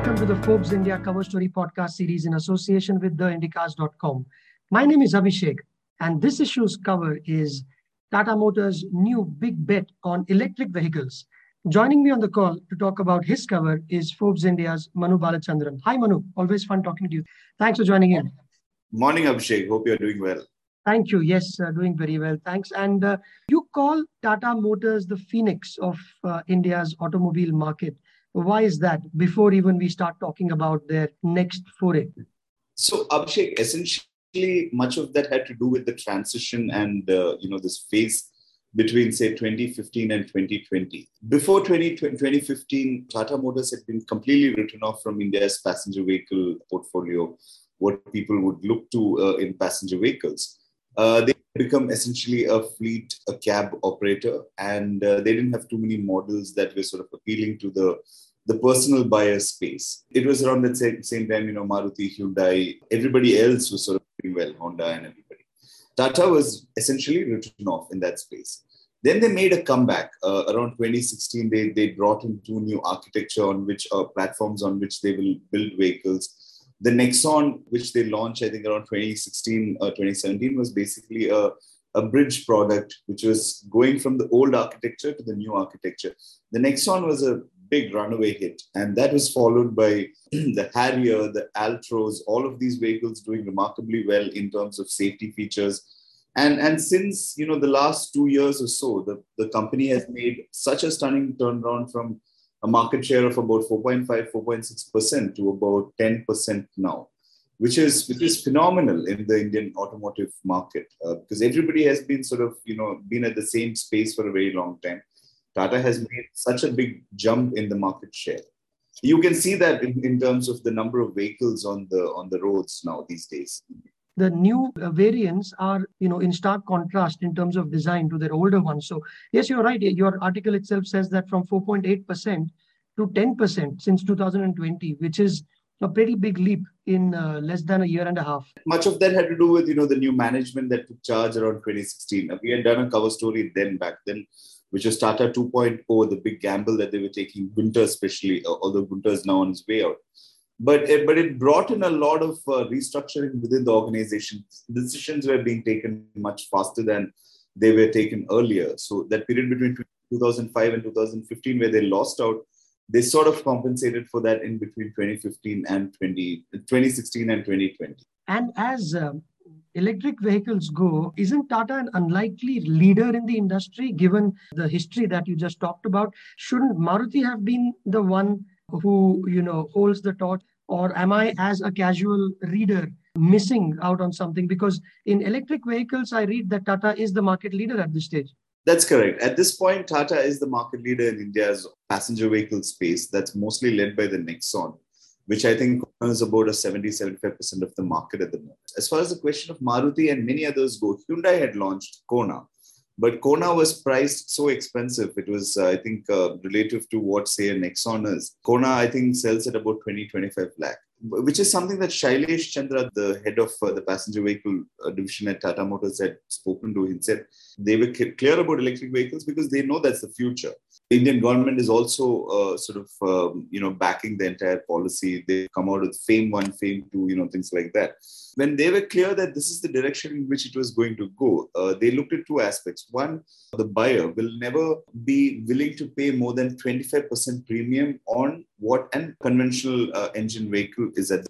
welcome to the Forbes India Cover Story podcast series in association with theindicars.com. My name is Abhishek, and this issue's cover is Tata Motors' new big bet on electric vehicles. Joining me on the call to talk about his cover is Forbes India's Manu Balachandran. Hi, Manu. Always fun talking to you. Thanks for joining in. Morning, Abhishek. Hope you're doing well. Thank you. Yes, uh, doing very well. Thanks. And uh, you call Tata Motors the phoenix of uh, India's automobile market. Why is that? Before even we start talking about their next foray. So, Abhishek, essentially, much of that had to do with the transition and uh, you know this phase between say 2015 and 2020. Before 20, 2015, Tata Motors had been completely written off from India's passenger vehicle portfolio, what people would look to uh, in passenger vehicles. Uh, they become essentially a fleet, a cab operator, and uh, they didn't have too many models that were sort of appealing to the the personal buyer space. It was around that same, same time, you know, Maruti, Hyundai, everybody else was sort of doing well, Honda and everybody. Tata was essentially written off in that space. Then they made a comeback uh, around 2016. They, they brought in two new architecture on which uh, platforms on which they will build vehicles the Nexon, which they launched, I think around 2016 or uh, 2017, was basically a, a bridge product, which was going from the old architecture to the new architecture. The Nexon was a big runaway hit, and that was followed by the Harrier, the Altroz, all of these vehicles doing remarkably well in terms of safety features. And, and since you know the last two years or so, the, the company has made such a stunning turnaround from a market share of about 4.5, 4.6% to about 10% now, which is, which is phenomenal in the Indian automotive market uh, because everybody has been sort of, you know, been at the same space for a very long time. Tata has made such a big jump in the market share. You can see that in, in terms of the number of vehicles on the on the roads now these days the new uh, variants are you know in stark contrast in terms of design to their older ones. So yes you're right. Your article itself says that from 4.8% to 10% since 2020 which is a pretty big leap in uh, less than a year and a half. Much of that had to do with you know the new management that took charge around 2016 we had done a cover story then back then which was Tata 2.0, the big gamble that they were taking, Guenter especially, uh, although Guenter is now on his way out but it, but it brought in a lot of uh, restructuring within the organization. Decisions were being taken much faster than they were taken earlier. So that period between 2005 and 2015, where they lost out, they sort of compensated for that in between 2015 and 20, 2016 and 2020. And as um, electric vehicles go, isn't Tata an unlikely leader in the industry given the history that you just talked about? Shouldn't Maruti have been the one who you know holds the torch or am i as a casual reader missing out on something? Because in electric vehicles i read that tata is the market leader at this stage. That's correct. At this point tata is the market leader in india's passenger vehicle space. That's mostly led by the nexon which i think is about a 70 75% of the market at the moment. As far as the question of maruti and many others go hyundai had launched kona but Kona was priced so expensive. It was, uh, I think, uh, relative to what, say, a Nexon is. Kona, I think, sells at about 20, 25 lakh, which is something that Shailesh Chandra, the head of uh, the passenger vehicle uh, division at Tata Motors, had spoken to. He said they were clear about electric vehicles because they know that's the future. The Indian government is also uh, sort of um, you know backing the entire policy. They come out with FAME one, FAME two, you know things like that. When they were clear that this is the direction in which it was going to go, uh, they looked at two aspects. One, the buyer will never be willing to pay more than 25% premium on what an conventional uh, engine vehicle is at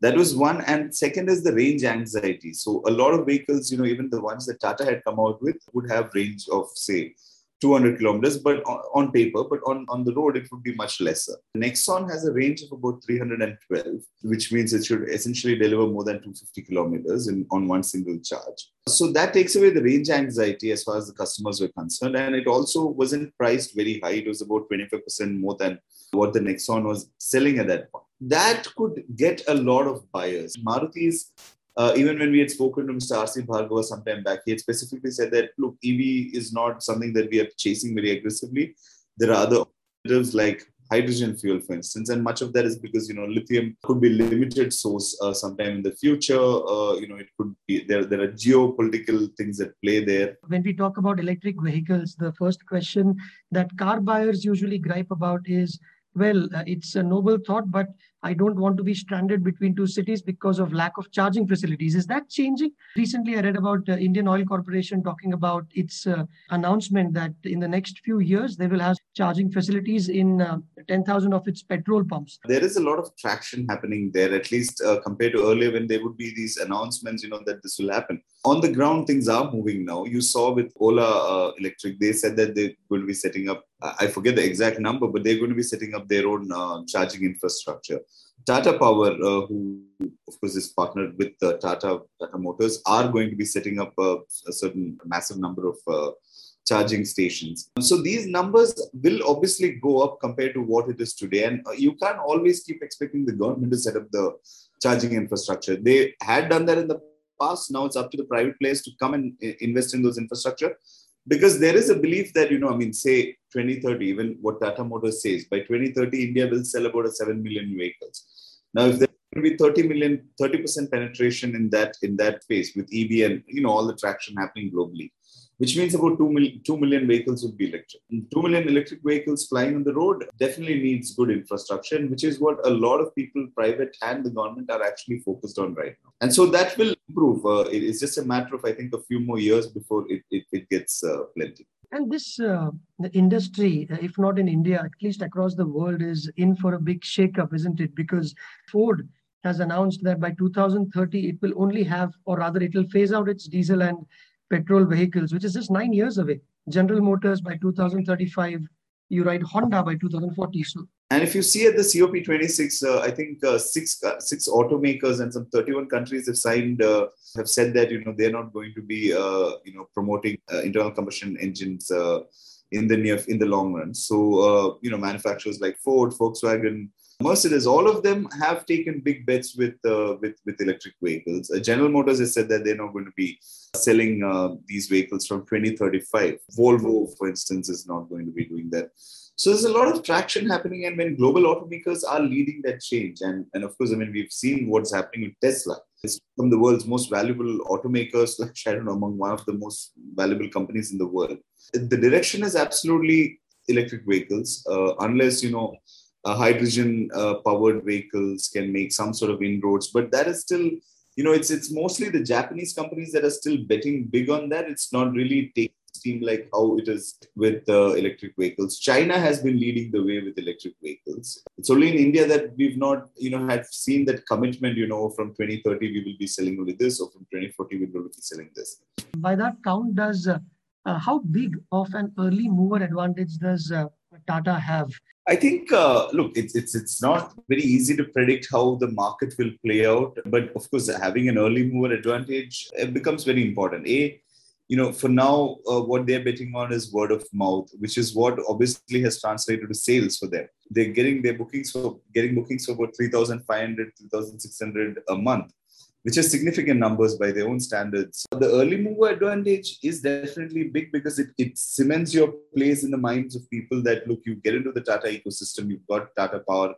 that was one and second is the range anxiety so a lot of vehicles you know even the ones that tata had come out with would have range of say 200 kilometers, but on, paper, but on, on the road, it would be much lesser. Nexon has a range of about 312, which means it should essentially deliver more than 250 kilometers in, on one single charge. So that takes away the range anxiety as far as the customers were concerned. And it also wasn't priced very high. It was about 25% more than what the Nexon was selling at that point. That could get a lot of buyers. Maruti's uh, even when we had spoken to Mr. R.C. Bhargava some time back, he had specifically said that, look, EV is not something that we are chasing very aggressively. There are other alternatives like hydrogen fuel, for instance, and much of that is because, you know, lithium could be limited source uh, sometime in the future. Uh, you know, it could be, there, there are geopolitical things that play there. When we talk about electric vehicles, the first question that car buyers usually gripe about is well, uh, it's a noble thought, but I don't want to be stranded between two cities because of lack of charging facilities. Is that changing? Recently, I read about uh, Indian Oil Corporation talking about its uh, announcement that in the next few years they will have charging facilities in uh, 10,000 of its petrol pumps. There is a lot of traction happening there, at least uh, compared to earlier when there would be these announcements, you know, that this will happen. On the ground, things are moving now. You saw with Ola uh, Electric, they said that going to be setting up, I forget the exact number, but they're going to be setting up their own uh, charging infrastructure. Tata Power, uh, who of course is partnered with uh, Tata Tata Motors, are going to be setting up a, a certain massive number of uh, charging stations. So these numbers will obviously go up compared to what it is today, and uh, you can't always keep expecting the government to set up the charging infrastructure. They had done that in the past. Now it's up to the private players to come and uh, invest in those infrastructure because there is a belief that you know i mean say 2030 even what tata motors says by 2030 india will sell about a 7 million vehicles. Now if going to be 30 million 30% penetration in that in that phase with ev and you know all the traction happening globally which means about 2 million, 2 million vehicles would be electric. 2 million electric vehicles flying on the road definitely needs good infrastructure, which is what a lot of people, private and the government, are actually focused on right now. And so that will improve. Uh, it's just a matter of, I think, a few more years before it, it, it gets uh, plenty. And this uh, industry, uh, if not in India, at least across the world, is in for a big shakeup, isn't it? Because Ford has announced that by 2030, it will only have, or rather, it will phase out its diesel and petrol vehicles, which is just nine years away. General Motors by 2035, you ride Honda by 2040. So, and if you see at the COP26, uh, I think uh, six uh, six automakers and some 31 countries have signed uh, have said that you know they're not going to be uh, you know promoting uh, internal combustion engines in the near in the long run. So you know manufacturers like Ford, Volkswagen, Mercedes, all of them have taken big bets with uh, with with electric vehicles. Uh, General Motors has said that they're not going to be selling uh, these vehicles from 2035. Volvo, for instance, is not going to be doing that. So there's a lot of traction happening, and when global automakers are leading that change, and and of course, I mean we've seen what's happening with Tesla. It's from the world's most valuable automakers, like I don't know, among one of the most valuable companies in the world. The direction is absolutely electric vehicles, uh, unless you know uh, hydrogen uh, powered vehicles can make some sort of inroads but that is still you know it's it's mostly the japanese companies that are still betting big on that. It's not really taking steam like how it is with uh, electric vehicles. China has been leading the way with electric vehicles. It's only in india that we've not you know had seen that commitment you know from 2030 we will be selling only this or from 2040 we will be selling this. By that count does uh, uh, how big of an early mover advantage does uh, Tata have? I think, uh, look, it's, it's, it's not very easy to predict how the market will play out. But of course, having an early mover advantage it becomes very important. A, you know, for now, uh, what they're betting on is word of mouth, which is what obviously has translated to sales for them. They're getting their bookings for getting bookings for about 3,500, 3,600 a month which are significant numbers by their own standards. The early mover advantage is definitely big because it, it cements your place in the minds of people that look, you get into the Tata ecosystem, you've got Tata Power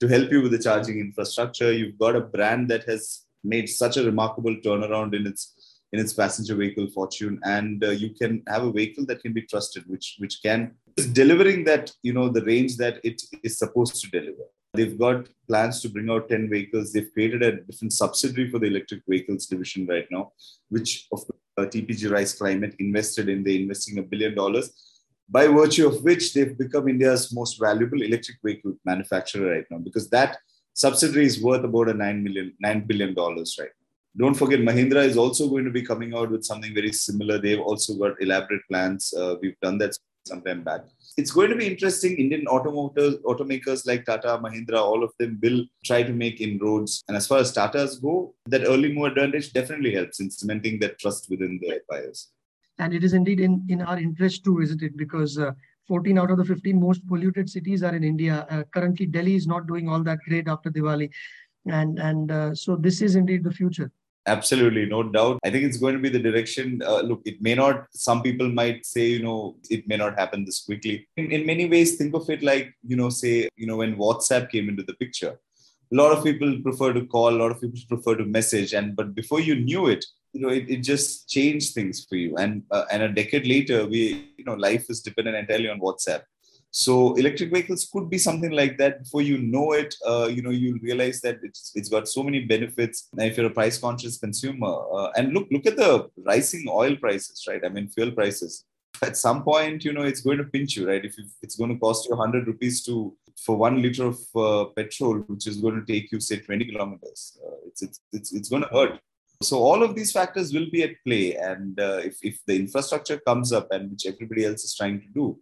to help you with the charging infrastructure, you've got a brand that has made such a remarkable turnaround in its in its passenger vehicle fortune and uh, you can have a vehicle that can be trusted which which can is delivering that you know the range that it is supposed to deliver They've got plans to bring out 10 vehicles. They've created a different subsidiary for the electric vehicles division right now, which of uh, TPG Rise Climate invested in. They're investing a billion dollars, by virtue of which they've become India's most valuable electric vehicle manufacturer right now, because that subsidiary is worth about a nine million, nine billion dollars right. Don't forget, Mahindra is also going to be coming out with something very similar. They've also got elaborate plans. Uh, we've done that some time back. It's going to be interesting. Indian automotive automakers like Tata, Mahindra, all of them will try to make inroads. And as far as Tata's go, that early mover advantage definitely helps in cementing that trust within their buyers. And it is indeed in, in our interest too, isn't it? Because uh, 14 out of the 15 most polluted cities are in India. Uh, currently, Delhi is not doing all that great after Diwali. And, and uh, so this is indeed the future. Absolutely, no doubt. I think it's going to be the direction. Uh, look, it may not, some people might say, you know, it may not happen this quickly. In, in many ways, think of it like, you know, say, you know, when WhatsApp came into the picture, a lot of people prefer to call, a lot of people prefer to message. And, but before you knew it, you know, it, it just changed things for you. And, uh, and a decade later, we, you know, life is dependent entirely on WhatsApp. So electric vehicles could be something like that. Before you know it, uh, you know you'll realize that it's it's got so many benefits. And if you're a price conscious consumer, uh, and look look at the rising oil prices, right? I mean fuel prices. At some point, you know it's going to pinch you, right? If you, it's going to cost you 100 rupees to for one liter of uh, petrol, which is going to take you say 20 kilometers, uh, it's, it's it's it's going to hurt. So all of these factors will be at play, and uh, if if the infrastructure comes up and which everybody else is trying to do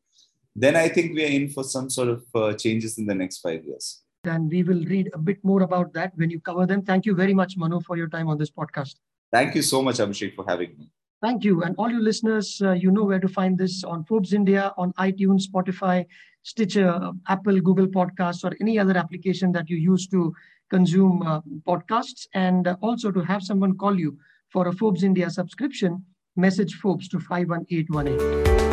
then I think we are in for some sort of uh, changes in the next five years. And we will read a bit more about that when you cover them. Thank you very much, Manu, for your time on this podcast. Thank you so much, Abhishek, for having me. Thank you. And all you listeners, uh, you know where to find this on Forbes India, on iTunes, Spotify, Stitcher, Apple, Google Podcasts, or any other application that you use to consume uh, podcasts. And uh, also to have someone call you for a Forbes India subscription, message Forbes to 51818.